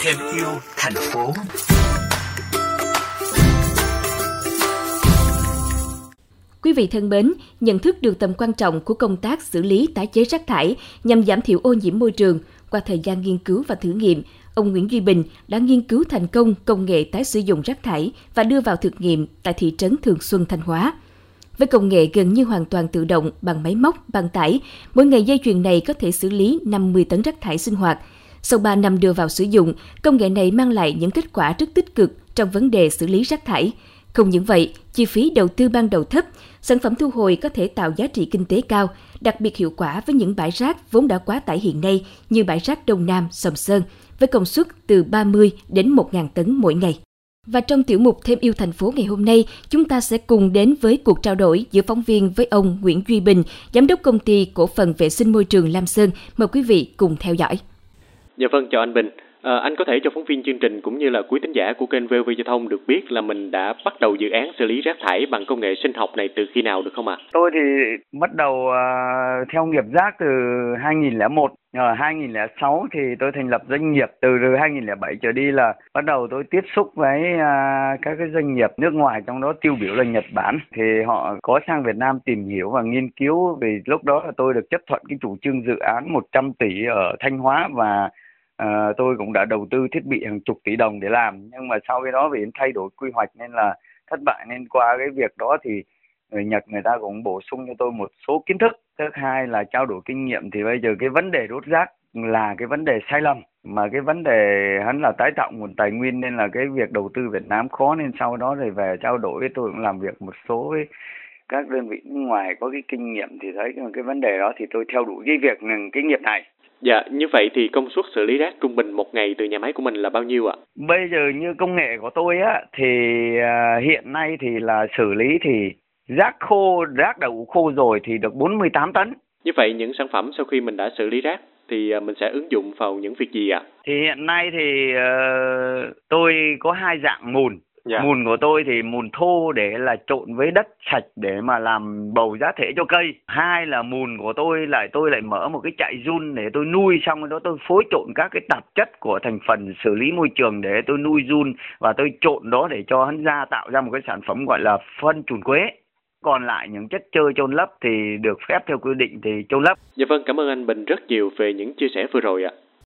Thêm yêu thành phố. Quý vị thân mến, nhận thức được tầm quan trọng của công tác xử lý tái chế rác thải nhằm giảm thiểu ô nhiễm môi trường qua thời gian nghiên cứu và thử nghiệm, ông Nguyễn Duy Bình đã nghiên cứu thành công công nghệ tái sử dụng rác thải và đưa vào thực nghiệm tại thị trấn Thường Xuân, Thanh Hóa. Với công nghệ gần như hoàn toàn tự động bằng máy móc, bằng tải, mỗi ngày dây chuyền này có thể xử lý 50 tấn rác thải sinh hoạt. Sau 3 năm đưa vào sử dụng, công nghệ này mang lại những kết quả rất tích cực trong vấn đề xử lý rác thải. Không những vậy, chi phí đầu tư ban đầu thấp, sản phẩm thu hồi có thể tạo giá trị kinh tế cao, đặc biệt hiệu quả với những bãi rác vốn đã quá tải hiện nay như bãi rác Đông Nam, Sầm Sơn, với công suất từ 30 đến 1.000 tấn mỗi ngày. Và trong tiểu mục Thêm yêu thành phố ngày hôm nay, chúng ta sẽ cùng đến với cuộc trao đổi giữa phóng viên với ông Nguyễn Duy Bình, giám đốc công ty cổ phần vệ sinh môi trường Lam Sơn. Mời quý vị cùng theo dõi. Dạ vâng, chào anh Bình. À, anh có thể cho phóng viên chương trình cũng như là quý tín giả của kênh VOV Giao thông được biết là mình đã bắt đầu dự án xử lý rác thải bằng công nghệ sinh học này từ khi nào được không ạ? À? Tôi thì bắt đầu uh, theo nghiệp rác từ 2001. Ở 2006 thì tôi thành lập doanh nghiệp từ 2007 trở đi là bắt đầu tôi tiếp xúc với uh, các cái doanh nghiệp nước ngoài trong đó tiêu biểu là Nhật Bản thì họ có sang Việt Nam tìm hiểu và nghiên cứu vì lúc đó là tôi được chấp thuận cái chủ trương dự án 100 tỷ ở Thanh Hóa và à, tôi cũng đã đầu tư thiết bị hàng chục tỷ đồng để làm nhưng mà sau cái đó vì thay đổi quy hoạch nên là thất bại. Nên qua cái việc đó thì người Nhật người ta cũng bổ sung cho tôi một số kiến thức. Thứ hai là trao đổi kinh nghiệm thì bây giờ cái vấn đề đốt rác là cái vấn đề sai lầm mà cái vấn đề hắn là tái tạo nguồn tài nguyên nên là cái việc đầu tư Việt Nam khó. Nên sau đó thì về trao đổi với tôi cũng làm việc một số với các đơn vị nước ngoài có cái kinh nghiệm thì thấy cái vấn đề đó thì tôi theo đuổi cái việc cái nghiệp này. Dạ, như vậy thì công suất xử lý rác trung bình một ngày từ nhà máy của mình là bao nhiêu ạ? Bây giờ như công nghệ của tôi á thì uh, hiện nay thì là xử lý thì rác khô, rác đậu khô rồi thì được 48 tấn. Như vậy những sản phẩm sau khi mình đã xử lý rác thì uh, mình sẽ ứng dụng vào những việc gì ạ? Thì hiện nay thì uh, tôi có hai dạng mùn Dạ. Mùn của tôi thì mùn thô để là trộn với đất sạch để mà làm bầu giá thể cho cây. Hai là mùn của tôi lại tôi lại mở một cái trại run để tôi nuôi xong đó tôi phối trộn các cái tạp chất của thành phần xử lý môi trường để tôi nuôi run và tôi trộn đó để cho hắn ra tạo ra một cái sản phẩm gọi là phân trùn quế còn lại những chất chơi chôn lấp thì được phép theo quy định thì chôn lấp. Dạ vâng, cảm ơn anh Bình rất nhiều về những chia sẻ vừa rồi ạ.